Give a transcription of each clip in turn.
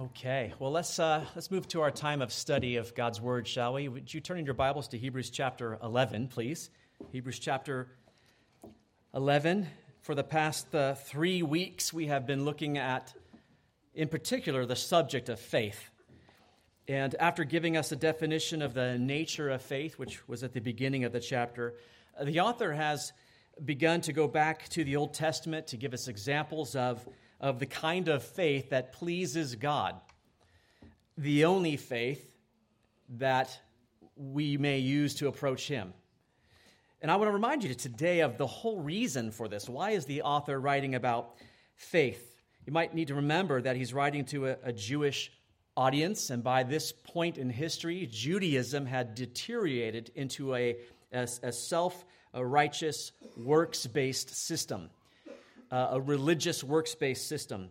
Okay, well let's uh, let's move to our time of study of God's Word, shall we? Would you turn in your Bibles to Hebrews chapter 11, please? Hebrews chapter 11. For the past uh, three weeks, we have been looking at, in particular, the subject of faith. And after giving us a definition of the nature of faith, which was at the beginning of the chapter, the author has begun to go back to the Old Testament to give us examples of of the kind of faith that pleases God, the only faith that we may use to approach Him. And I want to remind you today of the whole reason for this. Why is the author writing about faith? You might need to remember that he's writing to a, a Jewish audience, and by this point in history, Judaism had deteriorated into a, a, a self righteous, works based system uh, a religious works-based system.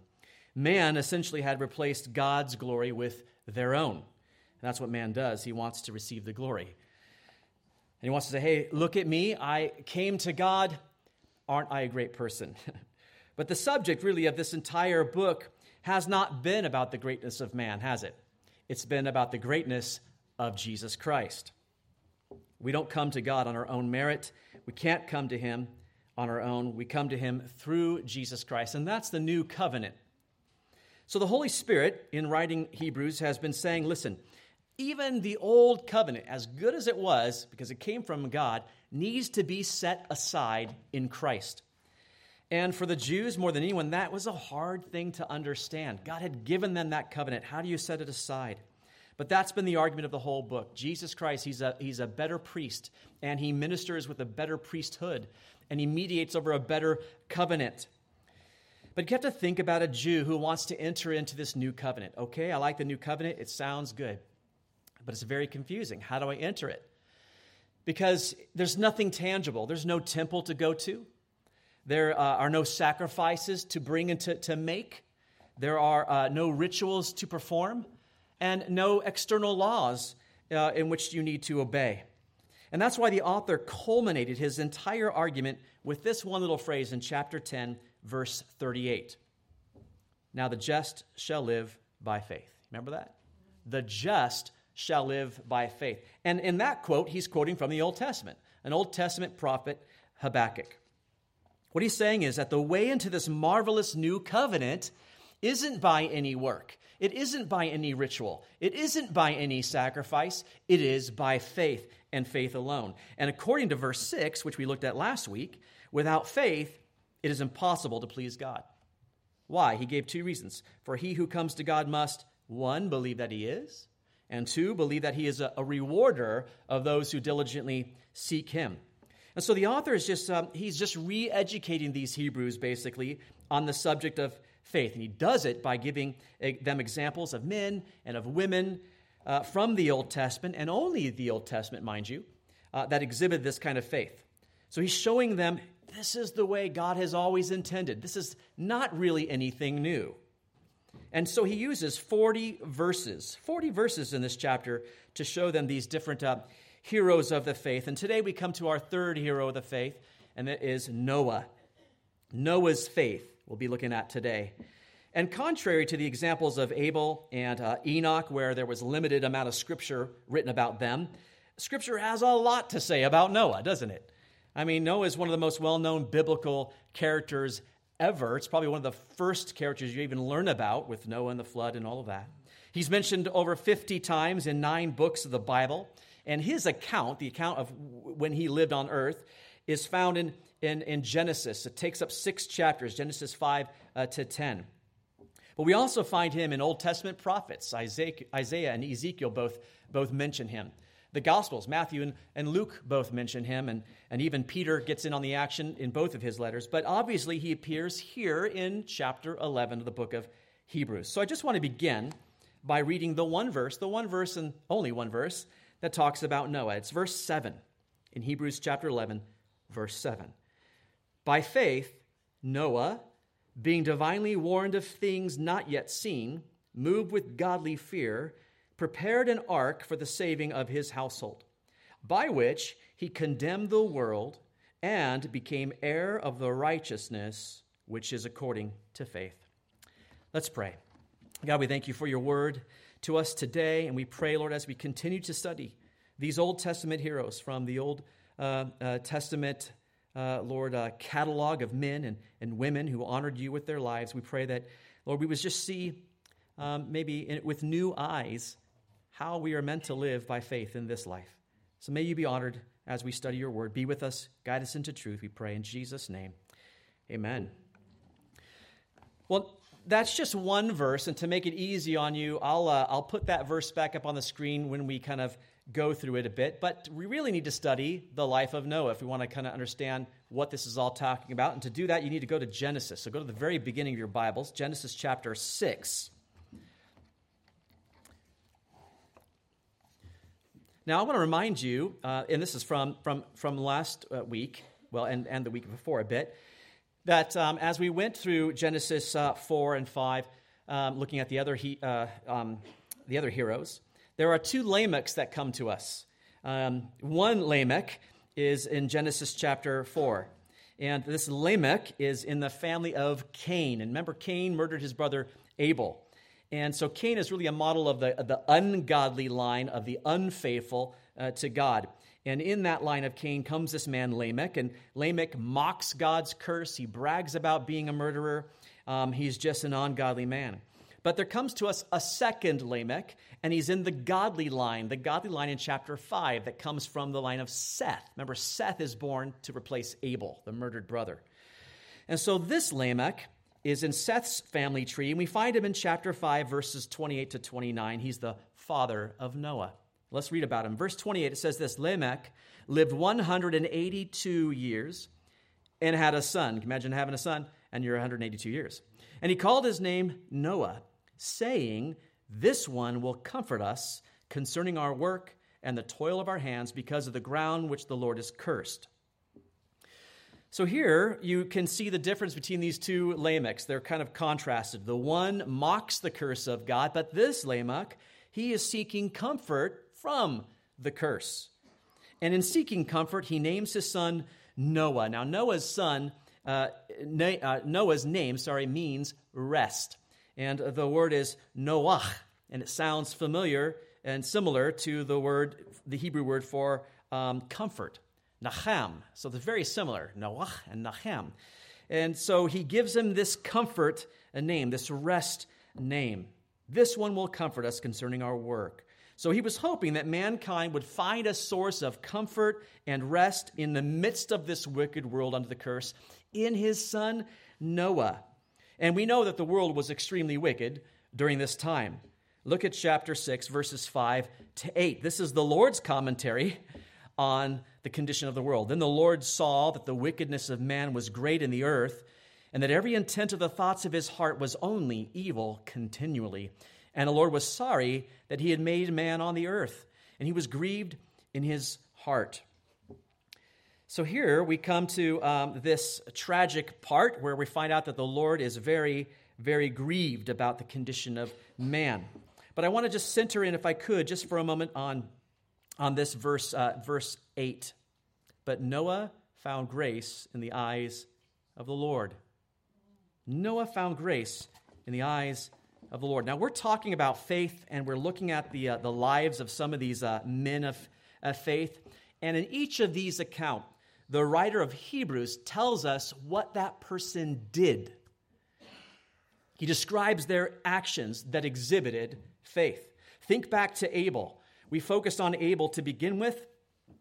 Man essentially had replaced God's glory with their own. And that's what man does. He wants to receive the glory. And he wants to say, hey, look at me. I came to God. Aren't I a great person? but the subject, really, of this entire book has not been about the greatness of man, has it? It's been about the greatness of Jesus Christ. We don't come to God on our own merit. We can't come to Him on our own. We come to him through Jesus Christ, and that's the new covenant. So the Holy Spirit, in writing Hebrews, has been saying, listen, even the old covenant, as good as it was, because it came from God, needs to be set aside in Christ. And for the Jews, more than anyone, that was a hard thing to understand. God had given them that covenant. How do you set it aside? But that's been the argument of the whole book. Jesus Christ, he's a, he's a better priest, and he ministers with a better priesthood and he mediates over a better covenant. But you have to think about a Jew who wants to enter into this new covenant. Okay, I like the new covenant, it sounds good, but it's very confusing. How do I enter it? Because there's nothing tangible, there's no temple to go to, there uh, are no sacrifices to bring and to, to make, there are uh, no rituals to perform, and no external laws uh, in which you need to obey. And that's why the author culminated his entire argument with this one little phrase in chapter 10, verse 38. Now the just shall live by faith. Remember that? The just shall live by faith. And in that quote, he's quoting from the Old Testament, an Old Testament prophet, Habakkuk. What he's saying is that the way into this marvelous new covenant isn't by any work. It isn't by any ritual. It isn't by any sacrifice. It is by faith and faith alone. And according to verse 6, which we looked at last week, without faith, it is impossible to please God. Why? He gave two reasons. For he who comes to God must, one, believe that he is, and two, believe that he is a, a rewarder of those who diligently seek him. And so the author is just, um, he's just re educating these Hebrews basically on the subject of faith. And he does it by giving eh, them examples of men and of women uh, from the Old Testament, and only the Old Testament, mind you, uh, that exhibit this kind of faith. So he's showing them this is the way God has always intended. This is not really anything new. And so he uses 40 verses, 40 verses in this chapter to show them these different uh, heroes of the faith. And today we come to our third hero of the faith, and that is Noah. Noah's faith we'll be looking at today. And contrary to the examples of Abel and uh, Enoch, where there was limited amount of scripture written about them, scripture has a lot to say about Noah, doesn't it? I mean, Noah is one of the most well known biblical characters ever. It's probably one of the first characters you even learn about with Noah and the flood and all of that. He's mentioned over 50 times in nine books of the Bible. And his account, the account of when he lived on earth, is found in, in, in Genesis. It takes up six chapters, Genesis 5 uh, to 10. But we also find him in Old Testament prophets. Isaiah and Ezekiel both, both mention him. The Gospels, Matthew and, and Luke both mention him, and, and even Peter gets in on the action in both of his letters. But obviously, he appears here in chapter 11 of the book of Hebrews. So I just want to begin by reading the one verse, the one verse and only one verse that talks about Noah. It's verse 7 in Hebrews chapter 11, verse 7. By faith, Noah, being divinely warned of things not yet seen, moved with godly fear, prepared an ark for the saving of his household, by which he condemned the world and became heir of the righteousness which is according to faith. Let's pray. God, we thank you for your word to us today, and we pray, Lord, as we continue to study these Old Testament heroes from the Old uh, uh, Testament, uh, Lord, uh, catalog of men and, and women who honored you with their lives. We pray that, Lord, we would just see um, maybe in, with new eyes how we are meant to live by faith in this life. So may you be honored as we study your word. Be with us, guide us into truth, we pray in Jesus' name. Amen. Well, that's just one verse, and to make it easy on you, I'll, uh, I'll put that verse back up on the screen when we kind of go through it a bit. But we really need to study the life of Noah if we want to kind of understand what this is all talking about. And to do that, you need to go to Genesis. So go to the very beginning of your Bibles, Genesis chapter 6. Now, I want to remind you, uh, and this is from, from, from last uh, week, well, and, and the week before a bit, that um, as we went through Genesis uh, 4 and 5, um, looking at the other, he, uh, um, the other heroes, there are two Lamechs that come to us. Um, one Lamech is in Genesis chapter 4. And this Lamech is in the family of Cain. And remember, Cain murdered his brother Abel. And so Cain is really a model of the, of the ungodly line of the unfaithful uh, to God. And in that line of Cain comes this man Lamech, and Lamech mocks God's curse. He brags about being a murderer. Um, he's just an ungodly man. But there comes to us a second Lamech, and he's in the godly line, the godly line in chapter 5 that comes from the line of Seth. Remember, Seth is born to replace Abel, the murdered brother. And so this Lamech is in Seth's family tree, and we find him in chapter 5, verses 28 to 29. He's the father of Noah. Let's read about him. Verse 28, it says this Lamech lived 182 years and had a son. Imagine having a son and you're 182 years? And he called his name Noah saying, This one will comfort us concerning our work and the toil of our hands because of the ground which the Lord has cursed. So here you can see the difference between these two Lamechs. They're kind of contrasted. The one mocks the curse of God, but this Lamech, he is seeking comfort from the curse. And in seeking comfort, he names his son Noah. Now, Noah's son, uh, uh Noah's name, sorry, means rest. And the word is Noach, and it sounds familiar and similar to the word, the Hebrew word for um, comfort, Nacham. So they're very similar, Noach and Nacham. And so he gives him this comfort a name, this rest name. This one will comfort us concerning our work. So he was hoping that mankind would find a source of comfort and rest in the midst of this wicked world under the curse in his son Noah. And we know that the world was extremely wicked during this time. Look at chapter 6, verses 5 to 8. This is the Lord's commentary on the condition of the world. Then the Lord saw that the wickedness of man was great in the earth, and that every intent of the thoughts of his heart was only evil continually. And the Lord was sorry that he had made man on the earth, and he was grieved in his heart. So here we come to um, this tragic part where we find out that the Lord is very, very grieved about the condition of man. But I want to just center in, if I could, just for a moment on, on this verse, uh, verse 8. But Noah found grace in the eyes of the Lord. Noah found grace in the eyes of the Lord. Now, we're talking about faith, and we're looking at the, uh, the lives of some of these uh, men of, of faith. And in each of these accounts, the writer of Hebrews tells us what that person did. He describes their actions that exhibited faith. Think back to Abel. We focused on Abel to begin with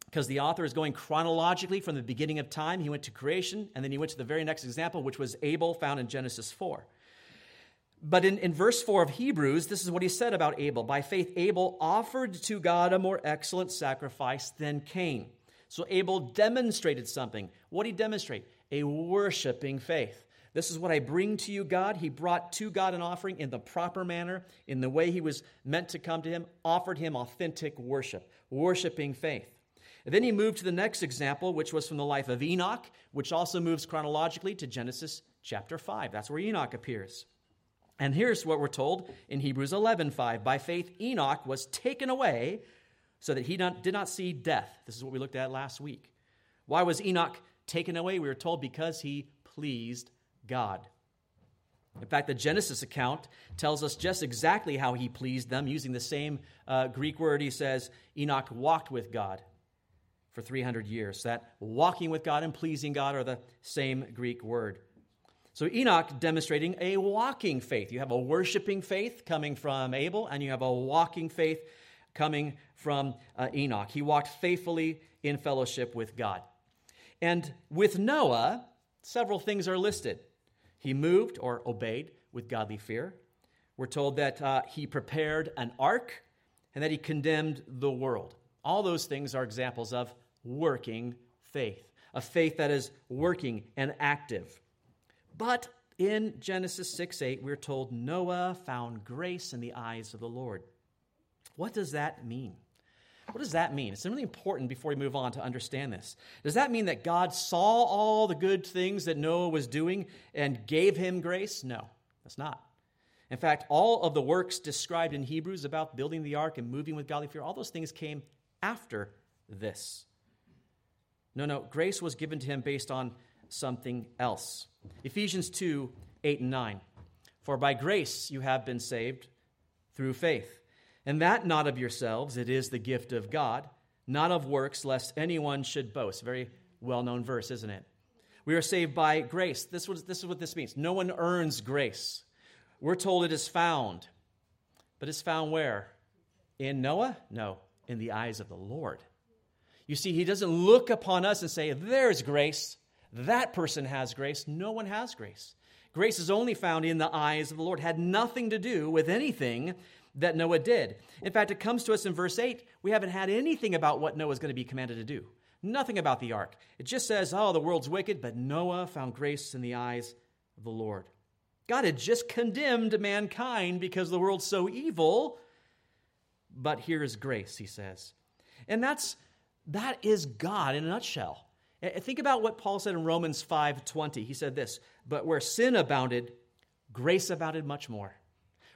because the author is going chronologically from the beginning of time. He went to creation, and then he went to the very next example, which was Abel, found in Genesis 4. But in, in verse 4 of Hebrews, this is what he said about Abel. By faith, Abel offered to God a more excellent sacrifice than Cain so Abel demonstrated something. What did he demonstrate? A worshiping faith. This is what I bring to you, God. He brought to God an offering in the proper manner, in the way he was meant to come to him, offered him authentic worship, worshiping faith. And then he moved to the next example, which was from the life of Enoch, which also moves chronologically to Genesis chapter 5. That's where Enoch appears. And here's what we're told in Hebrews 11:5. By faith Enoch was taken away so that he did not see death. This is what we looked at last week. Why was Enoch taken away? We were told because he pleased God. In fact, the Genesis account tells us just exactly how he pleased them. Using the same uh, Greek word, he says, Enoch walked with God for 300 years. That walking with God and pleasing God are the same Greek word. So Enoch demonstrating a walking faith. You have a worshiping faith coming from Abel, and you have a walking faith coming from uh, Enoch. He walked faithfully in fellowship with God. And with Noah, several things are listed. He moved or obeyed with godly fear. We're told that uh, he prepared an ark and that he condemned the world. All those things are examples of working faith, a faith that is working and active. But in Genesis 6 8, we're told Noah found grace in the eyes of the Lord. What does that mean? What does that mean? It's really important before we move on to understand this. Does that mean that God saw all the good things that Noah was doing and gave him grace? No, that's not. In fact, all of the works described in Hebrews about building the ark and moving with godly fear, all those things came after this. No, no, grace was given to him based on something else. Ephesians 2 8 and 9. For by grace you have been saved through faith. And that not of yourselves, it is the gift of God, not of works, lest anyone should boast. Very well known verse, isn't it? We are saved by grace. This, was, this is what this means. No one earns grace. We're told it is found. But it's found where? In Noah? No, in the eyes of the Lord. You see, he doesn't look upon us and say, There's grace. That person has grace. No one has grace. Grace is only found in the eyes of the Lord, had nothing to do with anything that Noah did. In fact, it comes to us in verse 8. We haven't had anything about what Noah is going to be commanded to do. Nothing about the ark. It just says, oh, the world's wicked, but Noah found grace in the eyes of the Lord. God had just condemned mankind because the world's so evil, but here is grace, he says. And that's that is God in a nutshell. Think about what Paul said in Romans 5:20. He said this, "But where sin abounded, grace abounded much more."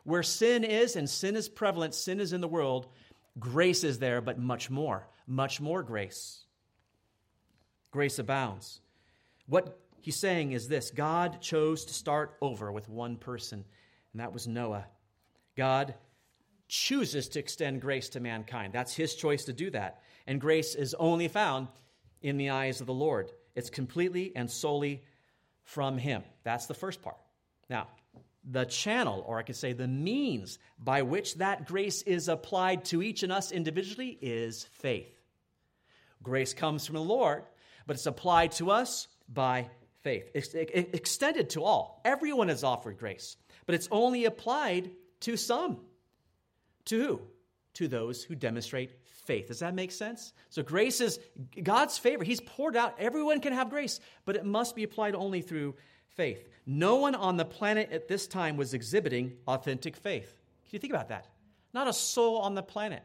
Where sin is and sin is prevalent, sin is in the world, grace is there, but much more, much more grace. Grace abounds. What he's saying is this God chose to start over with one person, and that was Noah. God chooses to extend grace to mankind. That's his choice to do that. And grace is only found in the eyes of the Lord. It's completely and solely from him. That's the first part. Now, the channel, or I could say the means by which that grace is applied to each and us individually is faith. Grace comes from the Lord, but it's applied to us by faith. It's extended to all. Everyone is offered grace, but it's only applied to some. To who? To those who demonstrate faith. Does that make sense? So grace is God's favor. He's poured out. Everyone can have grace, but it must be applied only through faith. No one on the planet at this time was exhibiting authentic faith. Can you think about that? Not a soul on the planet.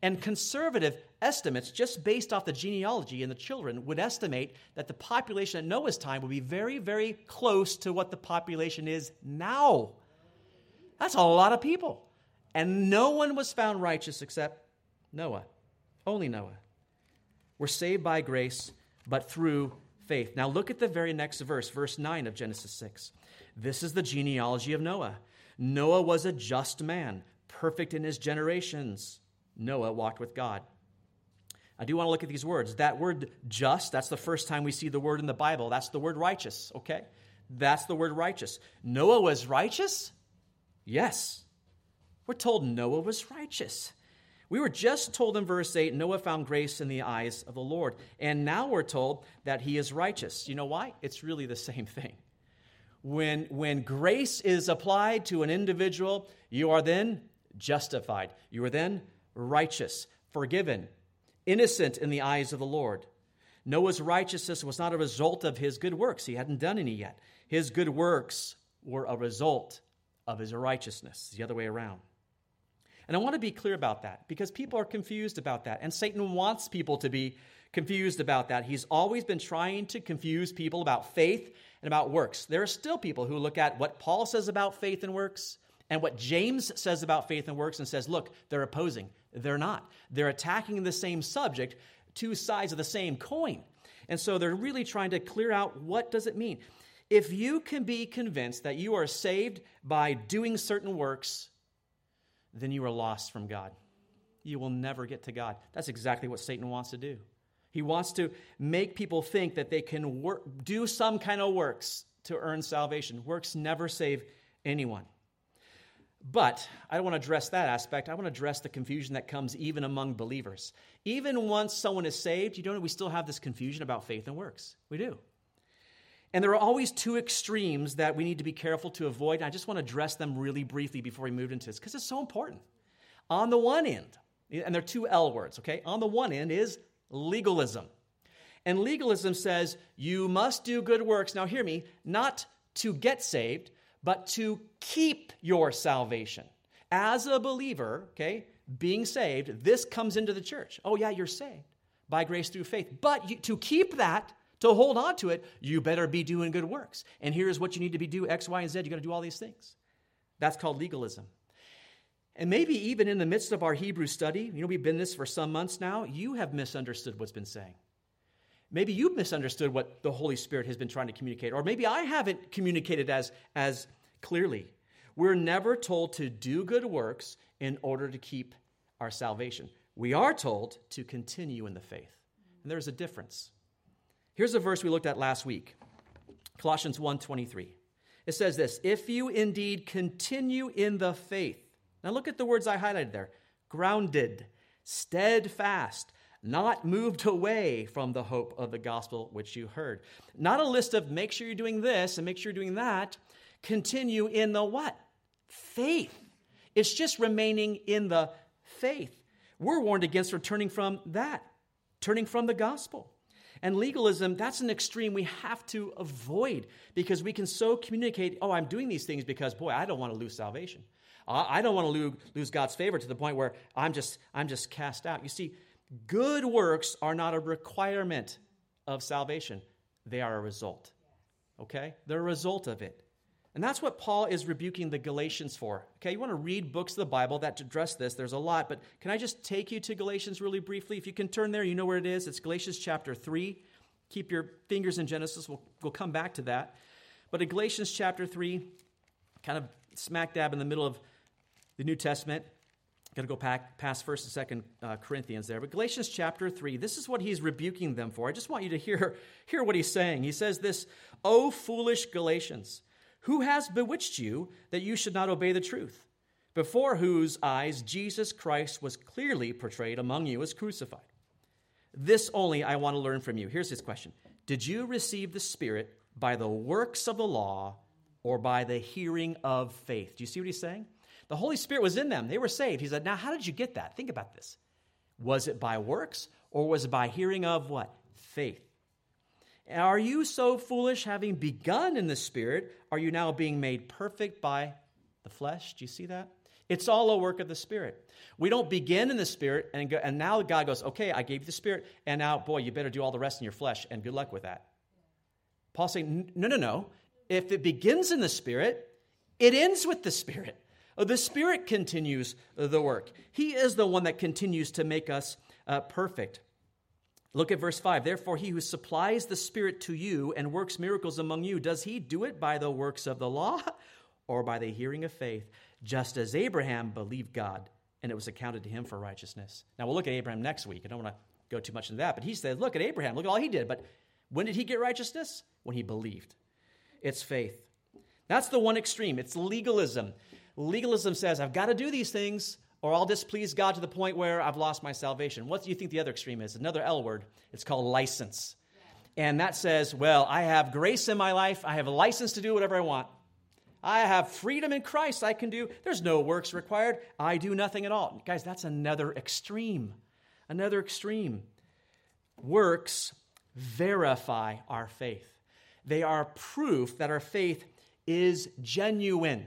And conservative estimates, just based off the genealogy and the children, would estimate that the population at Noah's time would be very, very close to what the population is now. That's a lot of people. And no one was found righteous except Noah. Only Noah. We're saved by grace, but through faith. Now look at the very next verse, verse 9 of Genesis 6. This is the genealogy of Noah. Noah was a just man, perfect in his generations. Noah walked with God. I do want to look at these words. That word just, that's the first time we see the word in the Bible. That's the word righteous, okay? That's the word righteous. Noah was righteous? Yes. We're told Noah was righteous. We were just told in verse 8 Noah found grace in the eyes of the Lord. And now we're told that he is righteous. You know why? It's really the same thing. When, when grace is applied to an individual, you are then justified. You are then righteous, forgiven, innocent in the eyes of the Lord. Noah's righteousness was not a result of his good works. He hadn't done any yet. His good works were a result of his righteousness, the other way around. And I want to be clear about that because people are confused about that. And Satan wants people to be confused about that. He's always been trying to confuse people about faith and about works. There are still people who look at what Paul says about faith and works and what James says about faith and works and says, look, they're opposing. They're not. They're attacking the same subject, two sides of the same coin. And so they're really trying to clear out what does it mean? if you can be convinced that you are saved by doing certain works, then you are lost from God. You will never get to God. That's exactly what Satan wants to do. He wants to make people think that they can work, do some kind of works to earn salvation. Works never save anyone. But I don't want to address that aspect. I want to address the confusion that comes even among believers. Even once someone is saved, you don't know, we still have this confusion about faith and works. We do. And there are always two extremes that we need to be careful to avoid. And I just want to address them really briefly before we move into this because it's so important. On the one end, and there are two L words, okay? On the one end is legalism. And legalism says you must do good works. Now, hear me, not to get saved, but to keep your salvation. As a believer, okay, being saved, this comes into the church. Oh, yeah, you're saved by grace through faith. But you, to keep that, to hold on to it, you better be doing good works. And here's what you need to be do X, Y, and Z. You got to do all these things. That's called legalism. And maybe even in the midst of our Hebrew study, you know, we've been this for some months now, you have misunderstood what's been saying. Maybe you've misunderstood what the Holy Spirit has been trying to communicate, or maybe I haven't communicated as, as clearly. We're never told to do good works in order to keep our salvation. We are told to continue in the faith. And there's a difference. Here's a verse we looked at last week. Colossians 1:23. It says this, "If you indeed continue in the faith." Now look at the words I highlighted there. Grounded, steadfast, not moved away from the hope of the gospel which you heard. Not a list of make sure you're doing this and make sure you're doing that. Continue in the what? Faith. It's just remaining in the faith. We're warned against returning from that, turning from the gospel. And legalism, that's an extreme we have to avoid because we can so communicate, oh, I'm doing these things because, boy, I don't want to lose salvation. I don't want to lose God's favor to the point where I'm just, I'm just cast out. You see, good works are not a requirement of salvation, they are a result. Okay? They're a result of it. And that's what Paul is rebuking the Galatians for. Okay, you want to read books of the Bible that address this. There's a lot, but can I just take you to Galatians really briefly? If you can turn there, you know where it is. It's Galatians chapter 3. Keep your fingers in Genesis. We'll, we'll come back to that. But in Galatians chapter 3, kind of smack dab in the middle of the New Testament, Got to go back, past 1st and 2nd uh, Corinthians there. But Galatians chapter 3, this is what he's rebuking them for. I just want you to hear, hear what he's saying. He says this, O foolish Galatians, who has bewitched you that you should not obey the truth? Before whose eyes Jesus Christ was clearly portrayed among you as crucified. This only I want to learn from you. Here's his question Did you receive the Spirit by the works of the law or by the hearing of faith? Do you see what he's saying? The Holy Spirit was in them. They were saved. He said, Now, how did you get that? Think about this. Was it by works or was it by hearing of what? Faith. Are you so foolish, having begun in the Spirit, are you now being made perfect by the flesh? Do you see that? It's all a work of the Spirit. We don't begin in the Spirit and, go, and now God goes, okay, I gave you the Spirit, and now, boy, you better do all the rest in your flesh, and good luck with that. Paul's saying, no, no, no. If it begins in the Spirit, it ends with the Spirit. The Spirit continues the work. He is the one that continues to make us uh, perfect. Look at verse 5. Therefore, he who supplies the Spirit to you and works miracles among you, does he do it by the works of the law or by the hearing of faith? Just as Abraham believed God, and it was accounted to him for righteousness. Now, we'll look at Abraham next week. I don't want to go too much into that, but he says, Look at Abraham. Look at all he did. But when did he get righteousness? When he believed. It's faith. That's the one extreme. It's legalism. Legalism says, I've got to do these things or I'll displease God to the point where I've lost my salvation. What do you think the other extreme is? Another L word. It's called license. And that says, well, I have grace in my life. I have a license to do whatever I want. I have freedom in Christ. I can do, there's no works required. I do nothing at all. Guys, that's another extreme. Another extreme. Works verify our faith, they are proof that our faith is genuine.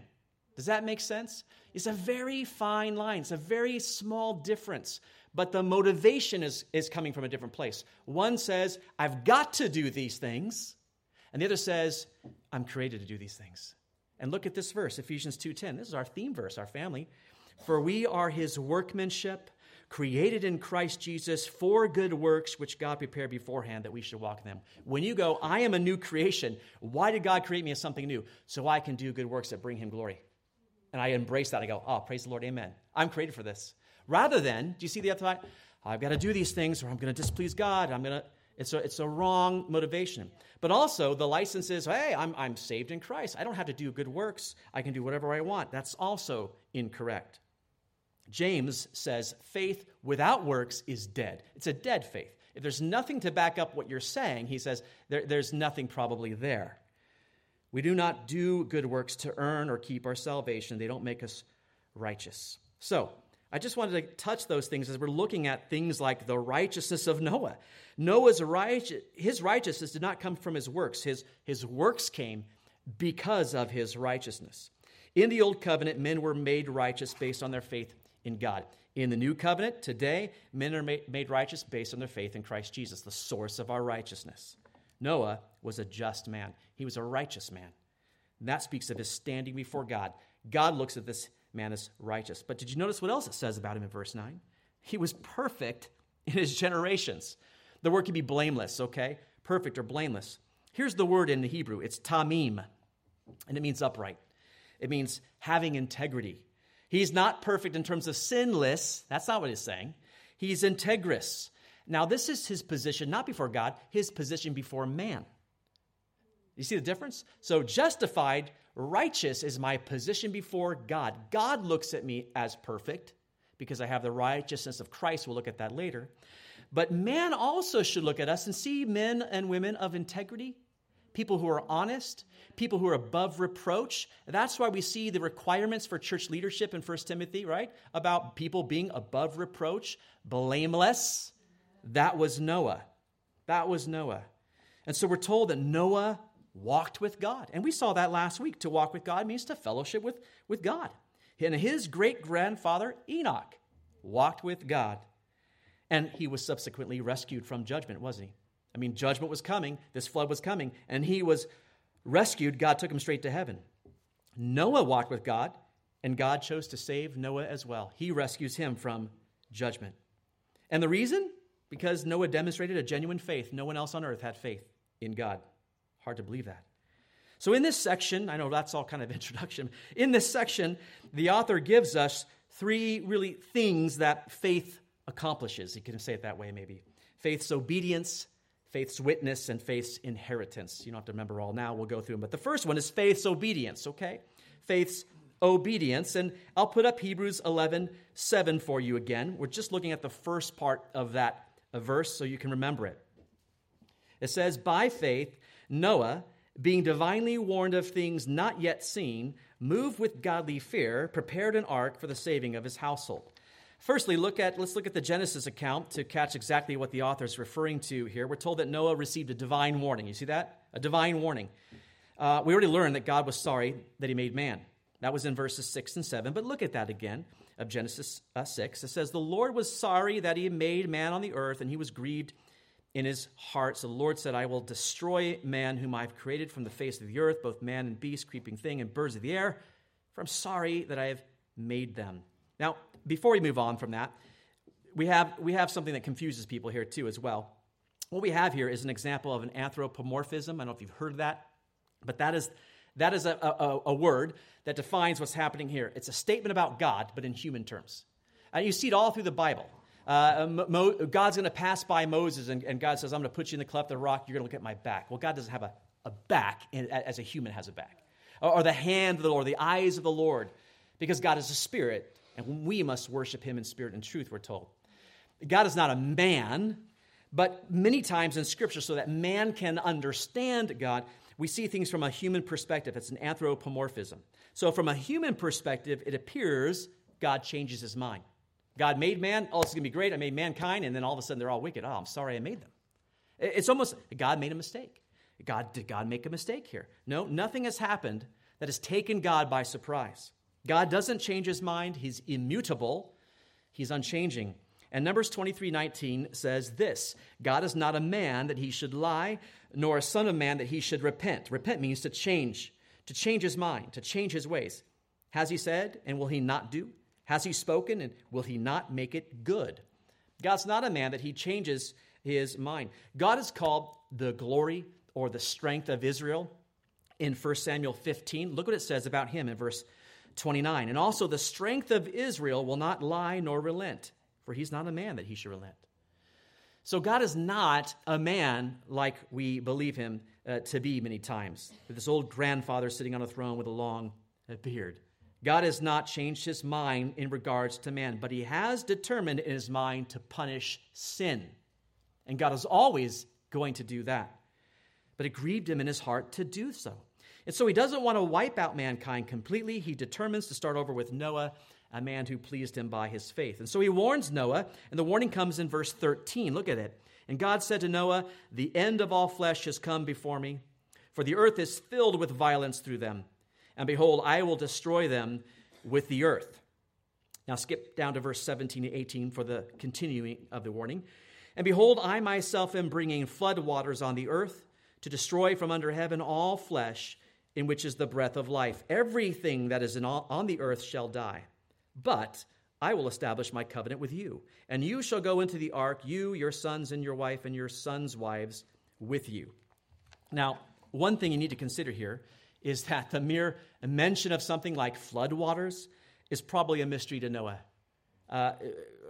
Does that make sense? It's a very fine line. It's a very small difference, but the motivation is, is coming from a different place. One says, I've got to do these things, and the other says, I'm created to do these things. And look at this verse, Ephesians 2:10. This is our theme verse, our family. For we are his workmanship, created in Christ Jesus for good works, which God prepared beforehand that we should walk in them. When you go, I am a new creation, why did God create me as something new? So I can do good works that bring him glory. And I embrace that. I go, oh, praise the Lord, amen. I'm created for this. Rather than, do you see the other side? I've got to do these things or I'm going to displease God. I'm going to, it's a, it's a wrong motivation. But also, the license is, hey, I'm, I'm saved in Christ. I don't have to do good works. I can do whatever I want. That's also incorrect. James says faith without works is dead. It's a dead faith. If there's nothing to back up what you're saying, he says there, there's nothing probably there. We do not do good works to earn or keep our salvation, they don't make us righteous. So, I just wanted to touch those things as we're looking at things like the righteousness of Noah. Noah's righteous, his righteousness did not come from his works. His, his works came because of his righteousness. In the old covenant, men were made righteous based on their faith in God. In the new covenant, today, men are made righteous based on their faith in Christ Jesus, the source of our righteousness. Noah was a just man, he was a righteous man. And that speaks of his standing before God. God looks at this man as righteous. But did you notice what else it says about him in verse 9? He was perfect in his generations. The word can be blameless, okay? Perfect or blameless. Here's the word in the Hebrew it's tamim, and it means upright. It means having integrity, He's not perfect in terms of sinless. That's not what he's saying. He's integrous. Now, this is his position, not before God, his position before man. You see the difference? So, justified, righteous is my position before God. God looks at me as perfect because I have the righteousness of Christ. We'll look at that later. But man also should look at us and see men and women of integrity, people who are honest, people who are above reproach. That's why we see the requirements for church leadership in 1 Timothy, right? About people being above reproach, blameless. That was Noah. That was Noah. And so we're told that Noah walked with God. And we saw that last week. To walk with God means to fellowship with, with God. And his great grandfather, Enoch, walked with God. And he was subsequently rescued from judgment, wasn't he? I mean, judgment was coming, this flood was coming, and he was rescued. God took him straight to heaven. Noah walked with God, and God chose to save Noah as well. He rescues him from judgment. And the reason? Because Noah demonstrated a genuine faith. No one else on earth had faith in God. Hard to believe that. So, in this section, I know that's all kind of introduction. In this section, the author gives us three really things that faith accomplishes. You can say it that way, maybe faith's obedience, faith's witness and faith's inheritance. You don't have to remember all now, we'll go through them. But the first one is faith's obedience, okay? Faith's obedience. And I'll put up Hebrews 11 7 for you again. We're just looking at the first part of that verse so you can remember it. It says, By faith, Noah, being divinely warned of things not yet seen, moved with godly fear, prepared an ark for the saving of his household. Firstly, look at, let's look at the Genesis account to catch exactly what the author is referring to here. We're told that Noah received a divine warning. You see that? A divine warning. Uh, we already learned that God was sorry that he made man. That was in verses 6 and 7. But look at that again of Genesis uh, 6. It says, The Lord was sorry that he made man on the earth, and he was grieved in his heart. So the Lord said, I will destroy man whom I've created from the face of the earth, both man and beast, creeping thing, and birds of the air, for I'm sorry that I have made them. Now, before we move on from that, we have, we have something that confuses people here too as well. What we have here is an example of an anthropomorphism. I don't know if you've heard of that, but that is, that is a, a, a word that defines what's happening here. It's a statement about God, but in human terms. And you see it all through the Bible. Uh, Mo, God's going to pass by Moses, and, and, God says, I'm going to put you in the cleft of the rock. You're going to look at my back. Well, God doesn't have a, a back as a human has a back, or, or the hand of the Lord, the eyes of the Lord, because God is a spirit. And we must worship him in spirit and truth, we're told. God is not a man, but many times in Scripture, so that man can understand God, we see things from a human perspective. It's an anthropomorphism. So, from a human perspective, it appears God changes his mind. God made man, oh, it's going to be great. I made mankind, and then all of a sudden they're all wicked. Oh, I'm sorry I made them. It's almost, God made a mistake. God, did God make a mistake here? No, nothing has happened that has taken God by surprise. God doesn't change his mind, he's immutable, he's unchanging. And Numbers 23 19 says this God is not a man that he should lie, nor a son of man that he should repent. Repent means to change, to change his mind, to change his ways. Has he said, and will he not do? Has he spoken, and will he not make it good? God's not a man that he changes his mind. God is called the glory or the strength of Israel in 1 Samuel 15. Look what it says about him in verse 29. And also, the strength of Israel will not lie nor relent, for he's not a man that he should relent. So, God is not a man like we believe him uh, to be many times, with this old grandfather sitting on a throne with a long beard. God has not changed his mind in regards to man, but he has determined in his mind to punish sin. And God is always going to do that. But it grieved him in his heart to do so. And so he doesn't want to wipe out mankind completely. He determines to start over with Noah, a man who pleased him by his faith. And so he warns Noah, and the warning comes in verse 13. Look at it. And God said to Noah, The end of all flesh has come before me, for the earth is filled with violence through them and behold, I will destroy them with the earth. Now skip down to verse 17 and 18 for the continuing of the warning. And behold, I myself am bringing flood waters on the earth to destroy from under heaven all flesh, in which is the breath of life. Everything that is all, on the earth shall die. But I will establish my covenant with you, and you shall go into the ark, you, your sons, and your wife, and your sons' wives with you. Now, one thing you need to consider here is that the mere mention of something like floodwaters is probably a mystery to Noah. Uh,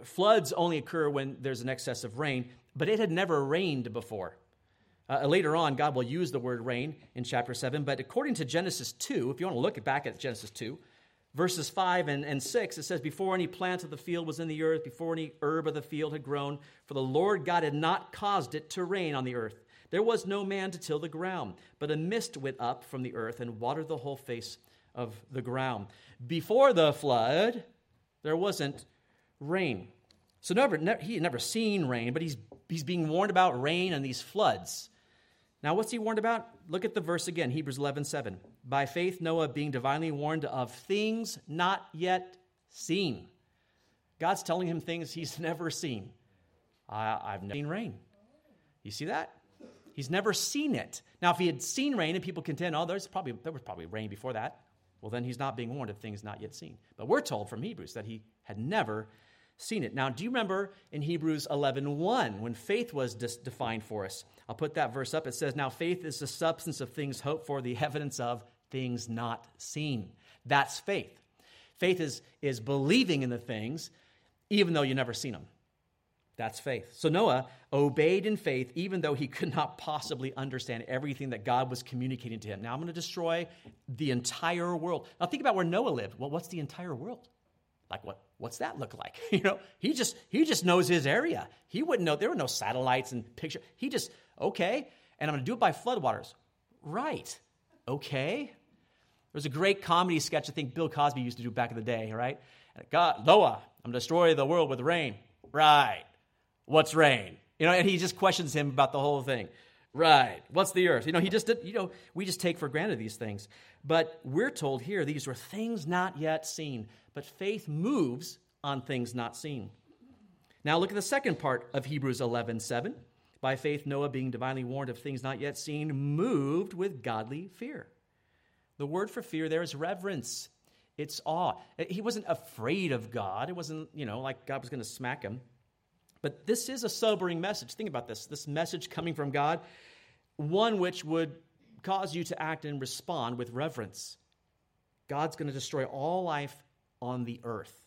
floods only occur when there's an excess of rain, but it had never rained before. Uh, later on, God will use the word rain in chapter 7, but according to Genesis 2, if you want to look back at Genesis 2, verses 5 and, and 6, it says, Before any plant of the field was in the earth, before any herb of the field had grown, for the Lord God had not caused it to rain on the earth. There was no man to till the ground, but a mist went up from the earth and watered the whole face of the ground. Before the flood, there wasn't rain. So never, he had never seen rain, but he's, he's being warned about rain and these floods. Now, what's he warned about? Look at the verse again, Hebrews 11 7. By faith, Noah, being divinely warned of things not yet seen. God's telling him things he's never seen. I, have never seen rain. You see that? He's never seen it. Now, if he had seen rain and people contend, oh, there's probably, there was probably rain before that, well, then he's not being warned of things not yet seen. But we're told from Hebrews that he had never seen it. Now, do you remember in Hebrews 11 1, when faith was dis- defined for us? I'll put that verse up. It says, Now faith is the substance of things hoped for, the evidence of things not seen. That's faith. Faith is, is believing in the things, even though you never seen them. That's faith. So Noah obeyed in faith, even though he could not possibly understand everything that God was communicating to him. Now I'm going to destroy the entire world. Now think about where Noah lived. Well, what's the entire world? Like what? What's that look like? You know, he just he just knows his area. He wouldn't know. There were no satellites and picture. He just okay, and I'm going to do it by floodwaters. Right? Okay. There's a great comedy sketch I think Bill Cosby used to do back in the day. Right? God, Noah, I'm going to destroy the world with rain. Right. What's rain? You know, and he just questions him about the whole thing. Right. What's the earth? You know, he just did, you know, we just take for granted these things. But we're told here these were things not yet seen. But faith moves on things not seen. Now look at the second part of Hebrews 11 7. By faith, Noah, being divinely warned of things not yet seen, moved with godly fear. The word for fear there is reverence. It's awe. He wasn't afraid of God. It wasn't, you know, like God was going to smack him. But this is a sobering message. Think about this this message coming from God, one which would cause you to act and respond with reverence. God's going to destroy all life on the earth.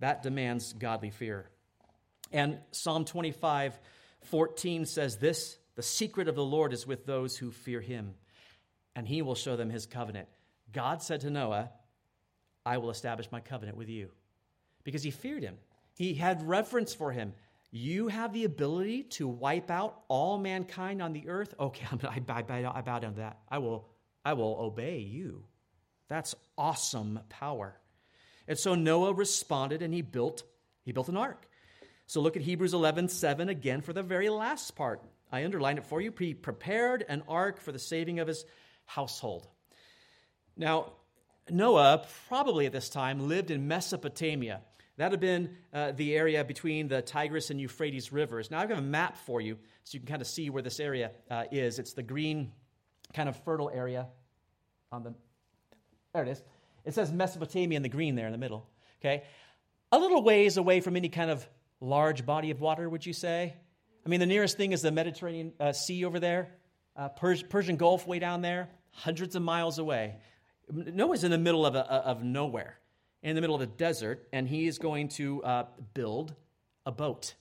That demands godly fear. And Psalm 25, 14 says this The secret of the Lord is with those who fear him, and he will show them his covenant. God said to Noah, I will establish my covenant with you. Because he feared him. He had reverence for him. You have the ability to wipe out all mankind on the earth. Okay, I, I, I bow down to that. I will, I will obey you. That's awesome power. And so Noah responded and he built, he built an ark. So look at Hebrews 11, 7 again for the very last part. I underlined it for you. He prepared an ark for the saving of his household. Now, Noah probably at this time lived in Mesopotamia. That had been uh, the area between the Tigris and Euphrates rivers. Now, I've got a map for you so you can kind of see where this area uh, is. It's the green, kind of fertile area on the. There it is. It says Mesopotamia in the green there in the middle. Okay? A little ways away from any kind of large body of water, would you say? I mean, the nearest thing is the Mediterranean uh, Sea over there, uh, Pers- Persian Gulf way down there, hundreds of miles away. Noah's in the middle of, a, of nowhere, in the middle of the desert, and he is going to uh, build a boat.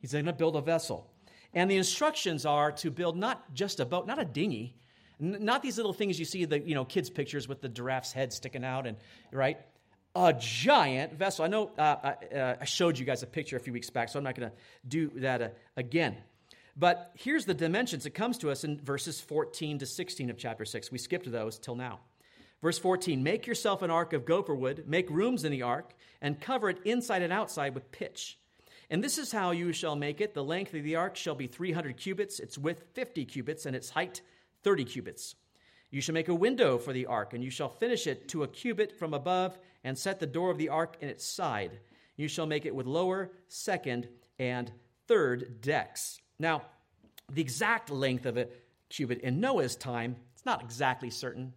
He's going to build a vessel. And the instructions are to build not just a boat, not a dinghy, not these little things you see the you know kids pictures with the giraffe's head sticking out and right a giant vessel. I know uh, I, uh, I, showed you guys a picture a few weeks back, so I'm not going to do that uh, again. But here's the dimensions. It comes to us in verses 14 to 16 of chapter 6. We skipped those till now. Verse 14 Make yourself an ark of gopher wood, make rooms in the ark, and cover it inside and outside with pitch. And this is how you shall make it. The length of the ark shall be 300 cubits, its width 50 cubits, and its height 30 cubits. You shall make a window for the ark, and you shall finish it to a cubit from above and set the door of the ark in its side. You shall make it with lower, second, and third decks. Now, the exact length of a cubit in Noah's time, it's not exactly certain.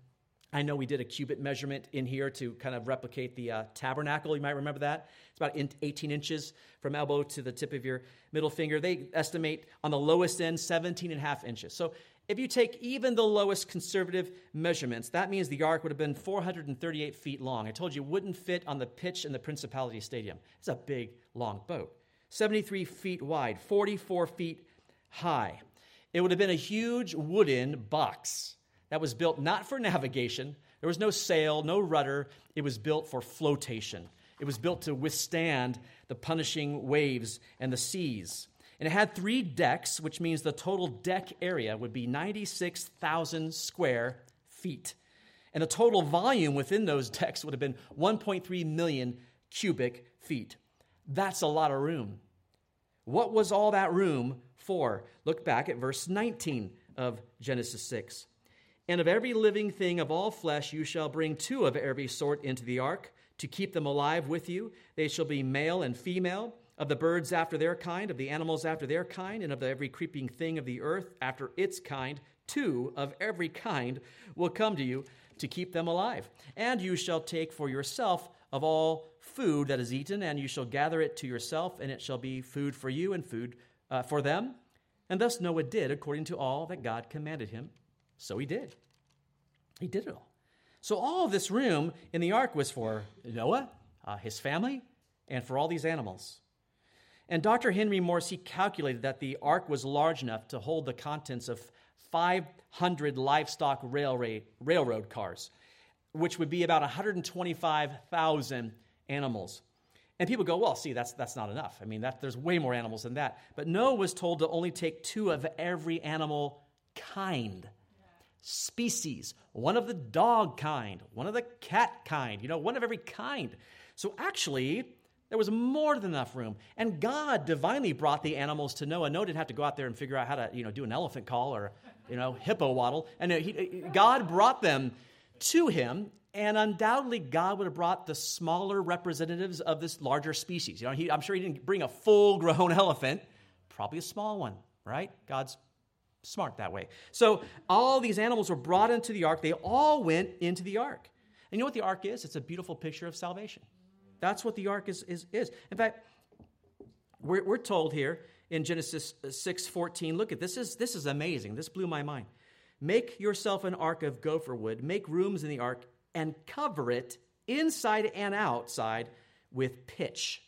I know we did a cubit measurement in here to kind of replicate the uh, tabernacle. You might remember that. It's about 18 inches from elbow to the tip of your middle finger. They estimate on the lowest end 17 and a half inches. So if you take even the lowest conservative measurements, that means the ark would have been 438 feet long. I told you it wouldn't fit on the pitch in the Principality Stadium. It's a big, long boat. 73 feet wide, 44 feet high. It would have been a huge wooden box that was built not for navigation. There was no sail, no rudder. It was built for flotation. It was built to withstand the punishing waves and the seas. And it had three decks, which means the total deck area would be 96,000 square feet. And the total volume within those decks would have been 1.3 million cubic feet. That's a lot of room. What was all that room for? Look back at verse 19 of Genesis 6. And of every living thing of all flesh you shall bring two of every sort into the ark to keep them alive with you. They shall be male and female of the birds after their kind, of the animals after their kind, and of every creeping thing of the earth after its kind, two of every kind will come to you to keep them alive. And you shall take for yourself of all food that is eaten, and you shall gather it to yourself, and it shall be food for you and food uh, for them. And thus Noah did according to all that God commanded him. So he did. He did it all. So all of this room in the ark was for Noah, uh, his family, and for all these animals. And Dr. Henry Morris, he calculated that the ark was large enough to hold the contents of 500 livestock railway, railroad cars, which would be about 125,000 animals. And people go, well, see, that's, that's not enough. I mean, that, there's way more animals than that. But Noah was told to only take two of every animal kind, species, one of the dog kind, one of the cat kind, you know, one of every kind. So actually, there was more than enough room. And God divinely brought the animals to Noah. Noah didn't have to go out there and figure out how to, you know, do an elephant call or, you know, hippo waddle. And uh, he, uh, God brought them to him. And undoubtedly, God would have brought the smaller representatives of this larger species. You know, he, I'm sure he didn't bring a full grown elephant, probably a small one, right? God's smart that way. So all these animals were brought into the ark. They all went into the ark. And you know what the ark is? It's a beautiful picture of salvation. That's what the ark is. is, is. In fact, we're, we're told here in Genesis 6 14, look at this is, this is amazing. This blew my mind. Make yourself an ark of gopher wood, make rooms in the ark, and cover it inside and outside with pitch.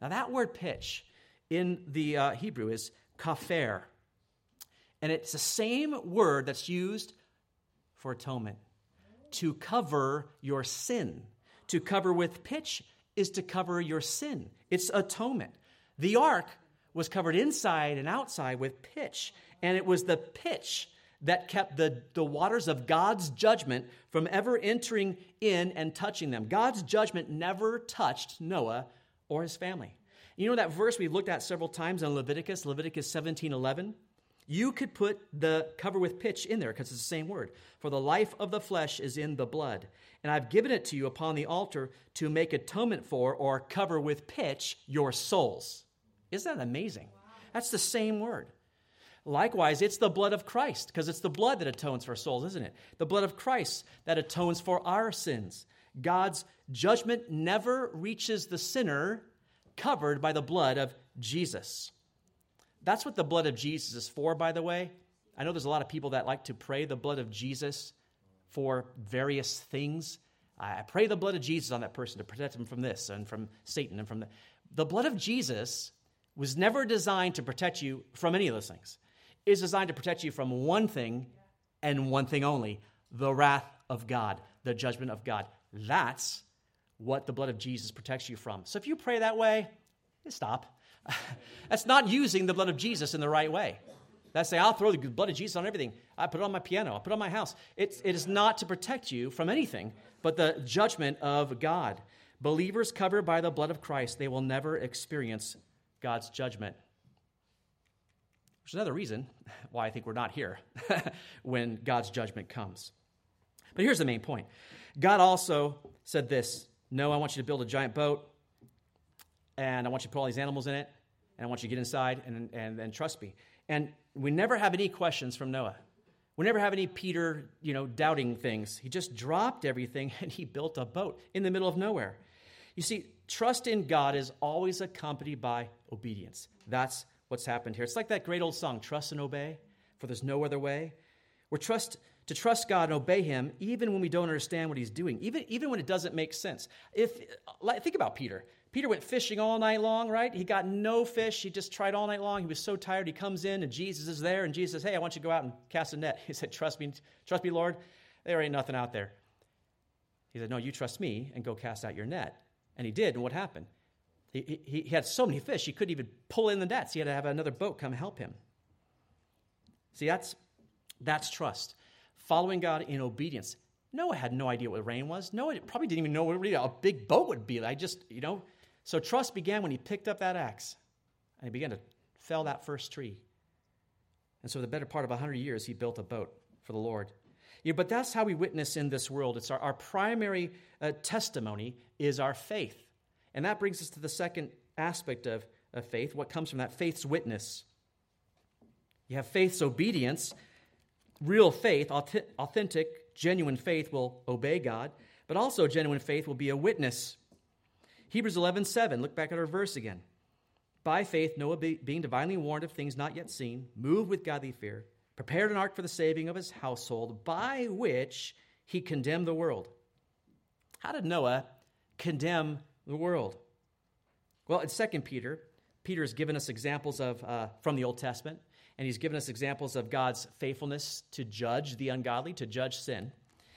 Now, that word pitch in the uh, Hebrew is kafer. And it's the same word that's used for atonement to cover your sin. To cover with pitch is to cover your sin, it's atonement. The ark was covered inside and outside with pitch, and it was the pitch that kept the, the waters of God's judgment from ever entering in and touching them. God's judgment never touched Noah or his family. You know that verse we've looked at several times in Leviticus, Leviticus 17 11? You could put the cover with pitch in there because it's the same word. For the life of the flesh is in the blood. And I've given it to you upon the altar to make atonement for or cover with pitch your souls. Isn't that amazing? That's the same word. Likewise, it's the blood of Christ because it's the blood that atones for souls, isn't it? The blood of Christ that atones for our sins. God's judgment never reaches the sinner covered by the blood of Jesus. That's what the blood of Jesus is for, by the way. I know there's a lot of people that like to pray the blood of Jesus for various things. I pray the blood of Jesus on that person to protect them from this and from Satan and from the. The blood of Jesus was never designed to protect you from any of those things. It's designed to protect you from one thing and one thing only the wrath of God, the judgment of God. That's what the blood of Jesus protects you from. So if you pray that way, stop. That's not using the blood of Jesus in the right way. That's say, I'll throw the blood of Jesus on everything. I put it on my piano. I put it on my house. It's, it is not to protect you from anything but the judgment of God. Believers covered by the blood of Christ, they will never experience God's judgment. Is another reason why I think we're not here when God's judgment comes. But here's the main point God also said this No, I want you to build a giant boat, and I want you to put all these animals in it, and I want you to get inside and, and, and trust me. And we never have any questions from Noah. We never have any Peter, you know, doubting things. He just dropped everything and he built a boat in the middle of nowhere. You see, trust in God is always accompanied by obedience. That's what's happened here. It's like that great old song, Trust and Obey, for there's no other way. We're trust to trust God and obey Him even when we don't understand what He's doing, even, even when it doesn't make sense. If think about Peter. Peter went fishing all night long, right? He got no fish. He just tried all night long. He was so tired. He comes in and Jesus is there, and Jesus says, Hey, I want you to go out and cast a net. He said, Trust me, trust me, Lord. There ain't nothing out there. He said, No, you trust me and go cast out your net. And he did, and what happened? He, he, he had so many fish, he couldn't even pull in the nets. He had to have another boat come help him. See, that's, that's trust. Following God in obedience. Noah had no idea what rain was. Noah probably didn't even know what a big boat would be. I just, you know. So trust began when he picked up that axe and he began to fell that first tree. And so, the better part of 100 years, he built a boat for the Lord. Yeah, but that's how we witness in this world. It's our, our primary uh, testimony is our faith. And that brings us to the second aspect of, of faith, what comes from that faith's witness. You have faith's obedience. Real faith, authentic, genuine faith will obey God, but also genuine faith will be a witness. Hebrews 11, 7, look back at our verse again. By faith, Noah, being divinely warned of things not yet seen, moved with godly fear, prepared an ark for the saving of his household, by which he condemned the world. How did Noah condemn the world? Well, in 2 Peter, Peter has given us examples of uh, from the Old Testament, and he's given us examples of God's faithfulness to judge the ungodly, to judge sin.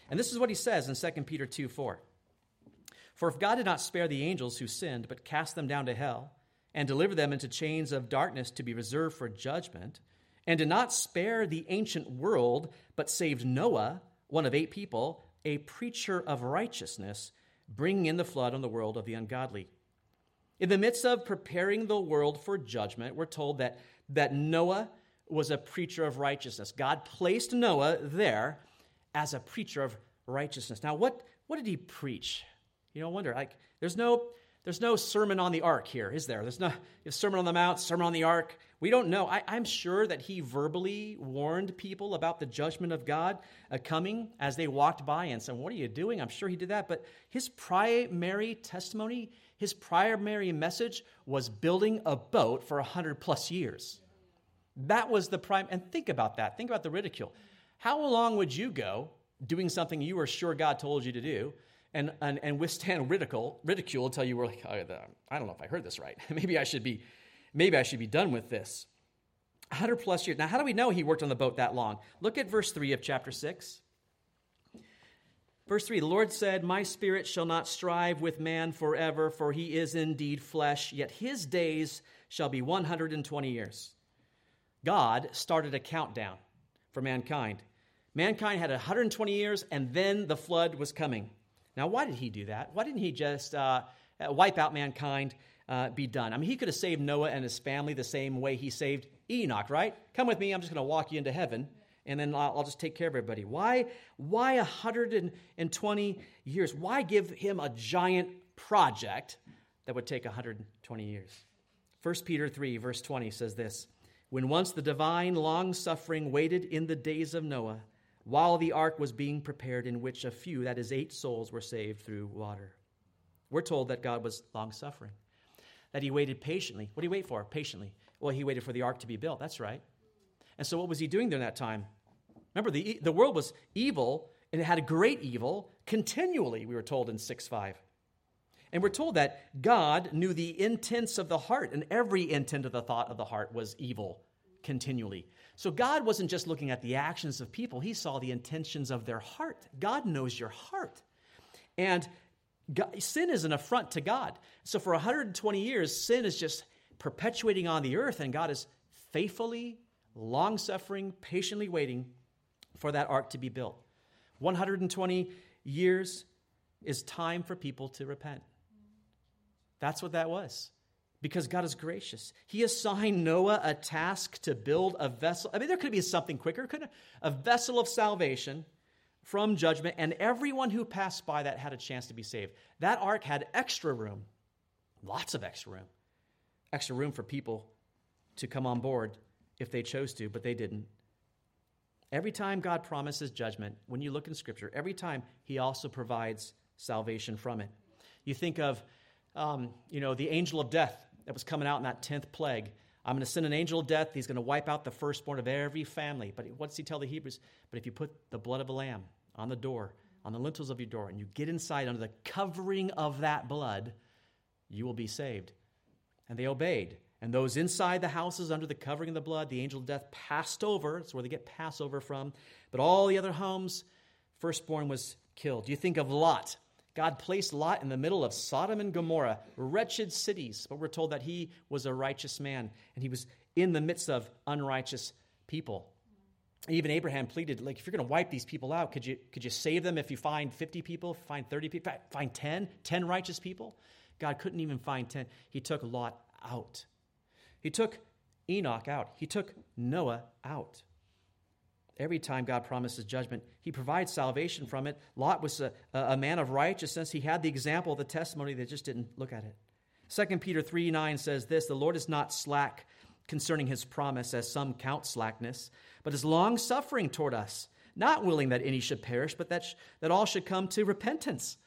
And this is what he says in 2 Peter 2 4. For if God did not spare the angels who sinned, but cast them down to hell, and delivered them into chains of darkness to be reserved for judgment, and did not spare the ancient world, but saved Noah, one of eight people, a preacher of righteousness, bringing in the flood on the world of the ungodly. In the midst of preparing the world for judgment, we're told that, that Noah was a preacher of righteousness. God placed Noah there as a preacher of righteousness. Now, what, what did he preach? You know, wonder, like, there's no there's no sermon on the ark here, is there? There's no sermon on the mount, sermon on the ark. We don't know. I, am sure that he verbally warned people about the judgment of God uh, coming as they walked by and said, What are you doing? I'm sure he did that. But his primary testimony, his primary message was building a boat for 100 plus years. That was the prime. And think about that. Think about the ridicule. How long would you go doing something you were sure God told you to do and, and, and withstand ridicule, ridicule until you were like, I don't know if I heard this right. maybe I should be, maybe I should be done with this. 100 plus years. Now, how do we know he worked on the boat that long? Look at verse 3 of chapter 6. Verse 3 The Lord said, My spirit shall not strive with man forever, for he is indeed flesh, yet his days shall be 120 years. God started a countdown for mankind. Mankind had 120 years, and then the flood was coming. Now, why did he do that? Why didn't he just uh, wipe out mankind, uh, be done? I mean, he could have saved Noah and his family the same way he saved Enoch, right? Come with me, I'm just going to walk you into heaven, and then I'll, I'll just take care of everybody. Why, why 120 years? Why give him a giant project that would take 120 years? 1 Peter 3, verse 20 says this When once the divine long suffering waited in the days of Noah, while the ark was being prepared, in which a few, that is, eight souls, were saved through water. We're told that God was long suffering, that he waited patiently. What did he wait for? Patiently. Well, he waited for the ark to be built. That's right. And so, what was he doing during that time? Remember, the, the world was evil, and it had a great evil continually, we were told in 6 5. And we're told that God knew the intents of the heart, and every intent of the thought of the heart was evil continually. So God wasn't just looking at the actions of people, He saw the intentions of their heart. God knows your heart. And God, sin is an affront to God. So for 120 years, sin is just perpetuating on the earth, and God is faithfully, long suffering, patiently waiting for that ark to be built. 120 years is time for people to repent. That's what that was because God is gracious. He assigned Noah a task to build a vessel. I mean, there could be something quicker, could a vessel of salvation from judgment, and everyone who passed by that had a chance to be saved. That ark had extra room, lots of extra room, extra room for people to come on board if they chose to, but they didn't. Every time God promises judgment, when you look in Scripture, every time He also provides salvation from it. You think of, um, you know, the angel of death that was coming out in that 10th plague. I'm going to send an angel of death. He's going to wipe out the firstborn of every family. But what does he tell the Hebrews? But if you put the blood of a lamb on the door, on the lintels of your door, and you get inside under the covering of that blood, you will be saved. And they obeyed. And those inside the houses under the covering of the blood, the angel of death passed over. That's where they get Passover from. But all the other homes, firstborn was killed. You think of Lot. God placed Lot in the middle of Sodom and Gomorrah, wretched cities, but we're told that he was a righteous man and he was in the midst of unrighteous people. Even Abraham pleaded, like, if you're going to wipe these people out, could you, could you save them if you find 50 people, find 30 people, find 10, 10 righteous people? God couldn't even find 10. He took Lot out. He took Enoch out. He took Noah out. Every time God promises judgment, he provides salvation from it. Lot was a, a man of righteousness. He had the example, the testimony, they just didn't look at it. 2 Peter 3 9 says this The Lord is not slack concerning his promise, as some count slackness, but is long suffering toward us, not willing that any should perish, but that, sh- that all should come to repentance.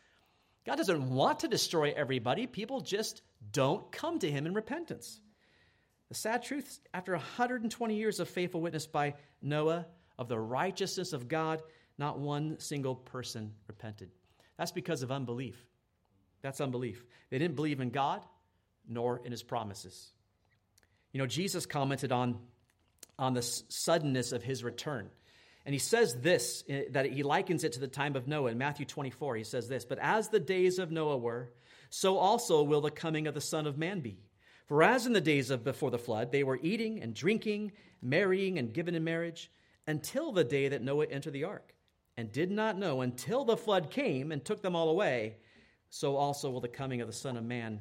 God doesn't want to destroy everybody, people just don't come to him in repentance. The sad truth, after 120 years of faithful witness by Noah, of the righteousness of God, not one single person repented. That's because of unbelief. That's unbelief. They didn't believe in God nor in his promises. You know, Jesus commented on, on the suddenness of his return. And he says this, eh, that he likens it to the time of Noah. In Matthew 24, he says this But as the days of Noah were, so also will the coming of the Son of Man be. For as in the days of before the flood, they were eating and drinking, marrying and given in marriage until the day that Noah entered the ark, and did not know until the flood came and took them all away, so also will the coming of the Son of Man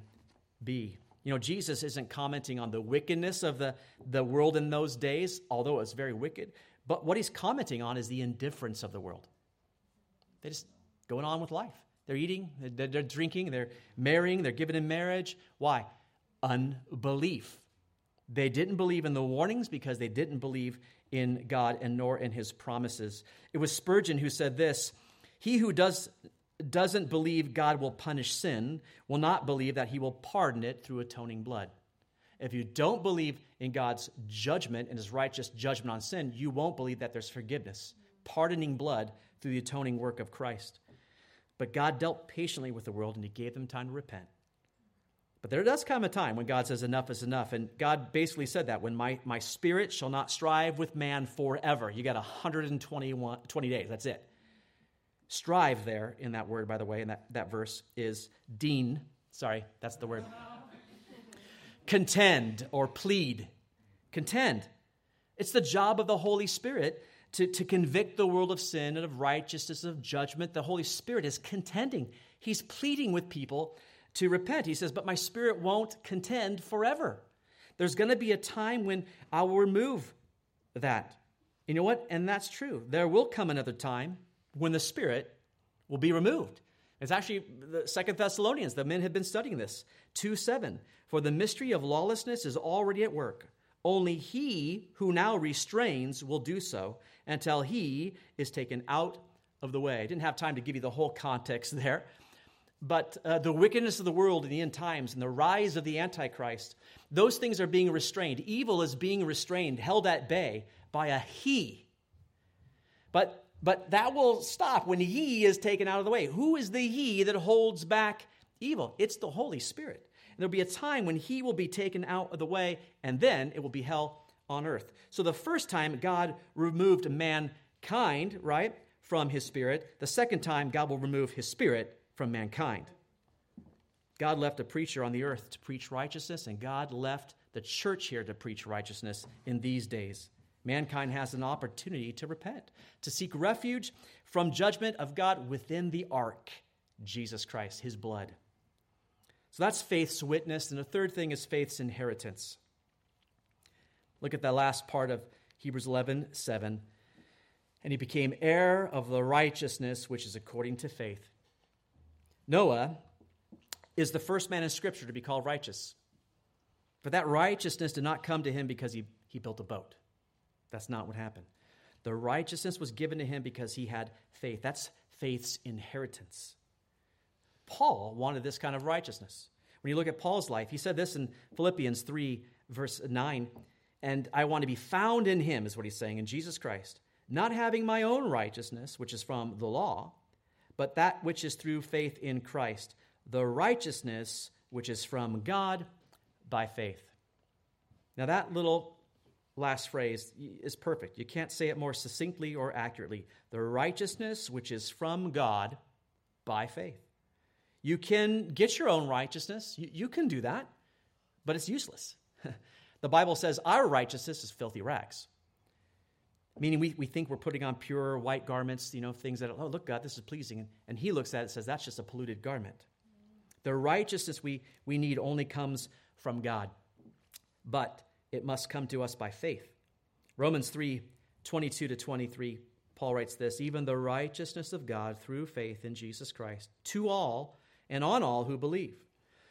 be. You know, Jesus isn't commenting on the wickedness of the, the world in those days, although it was very wicked, but what he's commenting on is the indifference of the world. They're just going on with life. They're eating, they're, they're drinking, they're marrying, they're given in marriage. Why? Unbelief. They didn't believe in the warnings because they didn't believe in God and nor in his promises. It was Spurgeon who said this He who does, doesn't believe God will punish sin will not believe that he will pardon it through atoning blood. If you don't believe in God's judgment and his righteous judgment on sin, you won't believe that there's forgiveness, pardoning blood through the atoning work of Christ. But God dealt patiently with the world and he gave them time to repent. But there does come a time when God says, enough is enough. And God basically said that when my, my spirit shall not strive with man forever. You got 121 20 days. That's it. Strive there in that word, by the way, in that, that verse is deen. Sorry, that's the word. Contend or plead. Contend. It's the job of the Holy Spirit to, to convict the world of sin and of righteousness, of judgment. The Holy Spirit is contending. He's pleading with people to repent. He says, But my spirit won't contend forever. There's going to be a time when I will remove that. You know what? And that's true. There will come another time when the spirit will be removed. It's actually the Second Thessalonians, the men have been studying this. 2 7. For the mystery of lawlessness is already at work. Only he who now restrains will do so until he is taken out of the way. I didn't have time to give you the whole context there. But uh, the wickedness of the world in the end times and the rise of the Antichrist, those things are being restrained. Evil is being restrained, held at bay by a he. But, but that will stop when he is taken out of the way. Who is the he that holds back evil? It's the Holy Spirit. And there'll be a time when he will be taken out of the way, and then it will be hell on earth. So the first time God removed mankind, right, from his spirit, the second time God will remove his spirit from mankind. God left a preacher on the earth to preach righteousness, and God left the church here to preach righteousness in these days. Mankind has an opportunity to repent, to seek refuge from judgment of God within the ark, Jesus Christ, his blood. So that's faith's witness. And the third thing is faith's inheritance. Look at that last part of Hebrews 11 7. And he became heir of the righteousness which is according to faith. Noah is the first man in Scripture to be called righteous. But that righteousness did not come to him because he, he built a boat. That's not what happened. The righteousness was given to him because he had faith. That's faith's inheritance. Paul wanted this kind of righteousness. When you look at Paul's life, he said this in Philippians 3, verse 9, and I want to be found in him, is what he's saying, in Jesus Christ, not having my own righteousness, which is from the law but that which is through faith in Christ, the righteousness which is from God by faith. Now, that little last phrase is perfect. You can't say it more succinctly or accurately. The righteousness which is from God by faith. You can get your own righteousness, you, can do that, but it's useless. the Bible says our righteousness is filthy rags meaning we, we think we're putting on pure white garments, you know, things that, oh, look, God, this is pleasing. And he looks at it and says, that's just a polluted garment. The righteousness we, we need only comes from God, but it must come to us by faith. Romans 3 22 to 23, Paul writes this Even the righteousness of God through faith in Jesus Christ to all and on all who believe.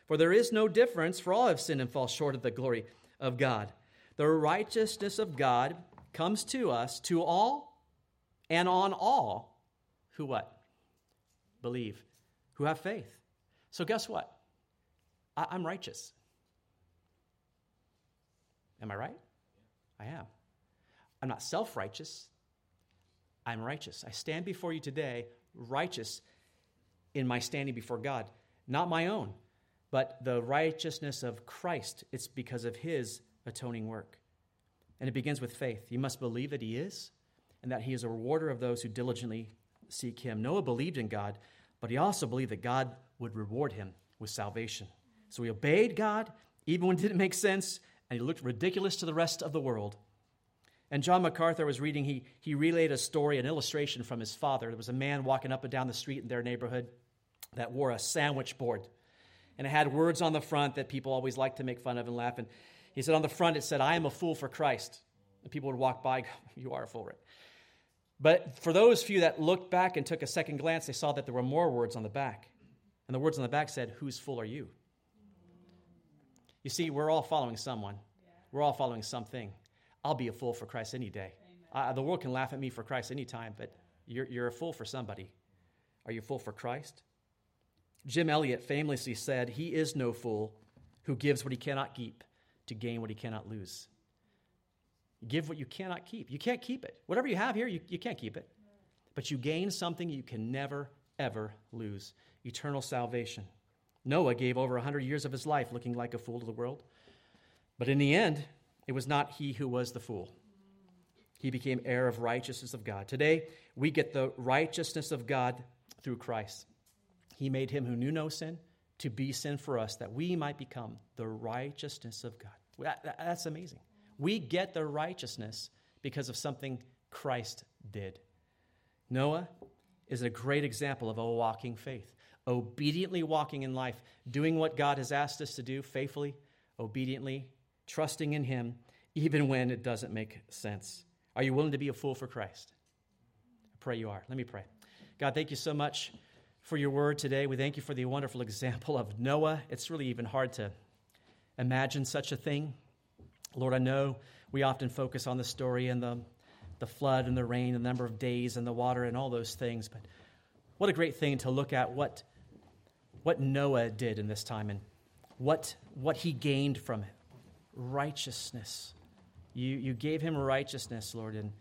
For there is no difference, for all have sinned and fall short of the glory of God. The righteousness of God comes to us, to all and on all who what? Believe, who have faith. So, guess what? I- am righteous. Am I right? I am. I'm not self righteous. I'm righteous. I stand before you today righteous in my standing before God, not my own, but the righteousness of Christ. It's because of his atoning work. And it begins with faith. You must believe that He is and that He is a rewarder of those who diligently seek Him. Noah believed in God, but he also believed that God would reward him with salvation. So he obeyed God even when it didn't make sense, and he looked ridiculous to the rest of the world. And John MacArthur was reading, he, he relayed a story, an illustration from his father. There was a man walking up and down the street in their neighborhood that wore a sandwich board. And it had words on the front that people always like to make fun of and laugh. And he said on the front, it said, I am a fool for Christ. And people would walk by, You are a fool, right? But for those few that looked back and took a second glance, they saw that there were more words on the back. And the words on the back said, Whose fool are you? You see, we're all following someone, we're all following something. I'll be a fool for Christ any day. The world can laugh at me for Christ any time, but you're, you're a fool for somebody. Are you a fool for Christ? Jim Elliot famously said, He is no fool who gives what he cannot keep to gain what he cannot lose. Give what you cannot keep. You can't keep it. Whatever you have here, you, you can't keep it. But you gain something you can never, ever lose eternal salvation. Noah gave over 100 years of his life looking like a fool to the world. But in the end, it was not he who was the fool. He became heir of righteousness of God. Today, we get the righteousness of God through Christ. He made him who knew no sin to be sin for us, that we might become the righteousness of God. That's amazing. We get the righteousness because of something Christ did. Noah is a great example of a walking faith, obediently walking in life, doing what God has asked us to do faithfully, obediently, trusting in Him, even when it doesn't make sense. Are you willing to be a fool for Christ? I pray you are. Let me pray. God, thank you so much for your word today. We thank you for the wonderful example of Noah. It's really even hard to imagine such a thing Lord, I know we often focus on the story and the, the flood and the rain, the number of days and the water and all those things, but what a great thing to look at what, what Noah did in this time and what, what he gained from it righteousness. You, you gave him righteousness, Lord, and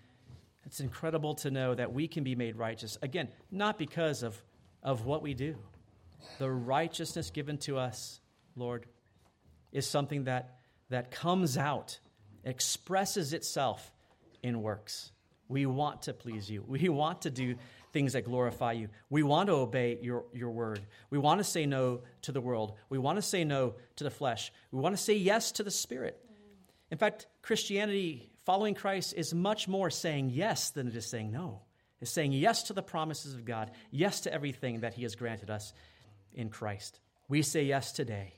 it's incredible to know that we can be made righteous. Again, not because of, of what we do. The righteousness given to us, Lord, is something that, that comes out, expresses itself in works. We want to please you. We want to do things that glorify you. We want to obey your, your word. We want to say no to the world. We want to say no to the flesh. We want to say yes to the Spirit. In fact, Christianity, following Christ, is much more saying yes than it is saying no. It's saying yes to the promises of God, yes to everything that He has granted us in Christ. We say yes today.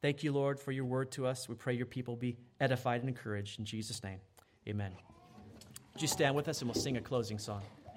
Thank you, Lord, for your word to us. We pray your people be edified and encouraged. In Jesus' name, amen. Would you stand with us and we'll sing a closing song?